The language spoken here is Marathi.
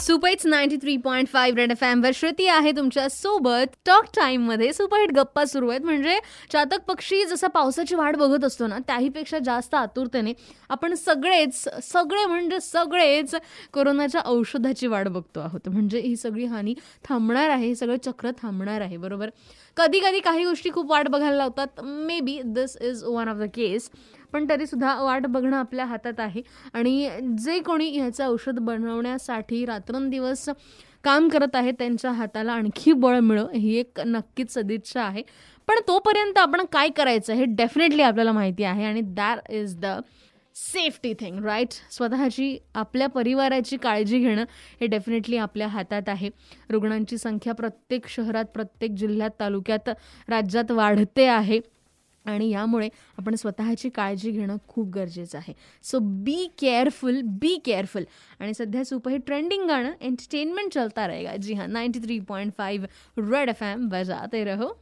Superhits ninety three point five red F वर श्रुती आहे तुमच्यासोबत. टॉक टाइममध्ये सुपरहिट गप्पा सुरू आहेत. म्हणजे चातक पक्षी जसा पावसाची वाट बघत असतो ना त्याहीपेक्षा जास्त आतुरतेने आपण सगळेच सगळे म्हणजे सगळेच कोरोनाच्या औषधाची वाट बघतो आहोत. म्हणजे ही सगळी हानी थांबणार आहे हे सगळं चक्र थांबणार आहे बरोबर? कधी कधी काही गोष्टी खूप वाट बघायला लावतात. May be this is one of the case पण तरीसुद्धा वाट बघणं आपल्या हातात आहे. आणि जे कोणी ह्याचं औषध बनवण्यासाठी रात्रंदिवस काम करत आहे त्यांच्या हाताला आणखी बळ मिळो ही एक नक्कीच सदिच्छा आहे. पण तोपर्यंत आपण काय करायचं हे डेफिनेटली आपल्याला माहिती आहे आणि that is the safety thing right स्वतःची आपल्या परिवाराची काळजी घेणं हे डेफिनेटली आपल्या हातात आहे. रुग्णांची संख्या प्रत्येक शहरात प्रत्येक जिल्ह्यात तालुक्यात राज्यात वाढते आहे. आणि यामुळे आपण स्वतःची काळजी घेणं खूप गरजेचं आहे. So be careful be careful आणि सध्या सुपरहिट ट्रेंडिंग गाणं एंटरटेनमेंट चलता रहेगा. जी हां ninety three point five red F M बजाते रहो.